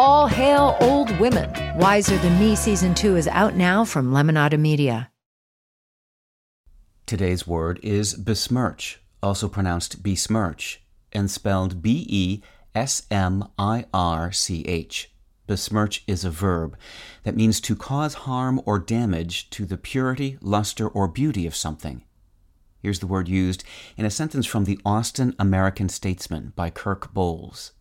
All hail old women. Wiser Than Me season two is out now from Lemonada Media. Today's word is besmirch, also pronounced besmirch, and spelled B E S M I R C H. Besmirch is a verb that means to cause harm or damage to the purity, luster, or beauty of something. Here's the word used in a sentence from the Austin American Statesman by Kirk Bohls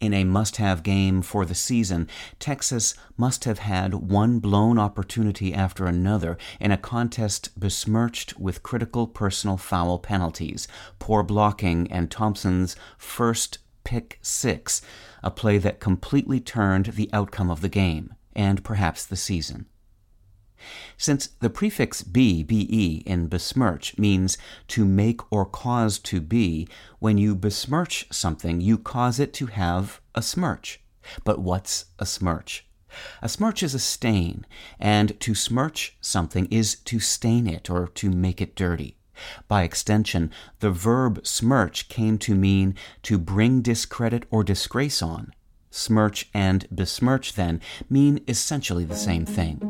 in a must have game for the season, Texas must have had one blown opportunity after another in a contest besmirched with critical personal foul penalties, poor blocking, and Thompson's first pick six, a play that completely turned the outcome of the game and perhaps the season. Since the prefix be, be in besmirch means to make or cause to be, when you besmirch something, you cause it to have a smirch. But what's a smirch? A smirch is a stain, and to smirch something is to stain it or to make it dirty. By extension, the verb smirch came to mean to bring discredit or disgrace on. Smirch and besmirch, then, mean essentially the same thing.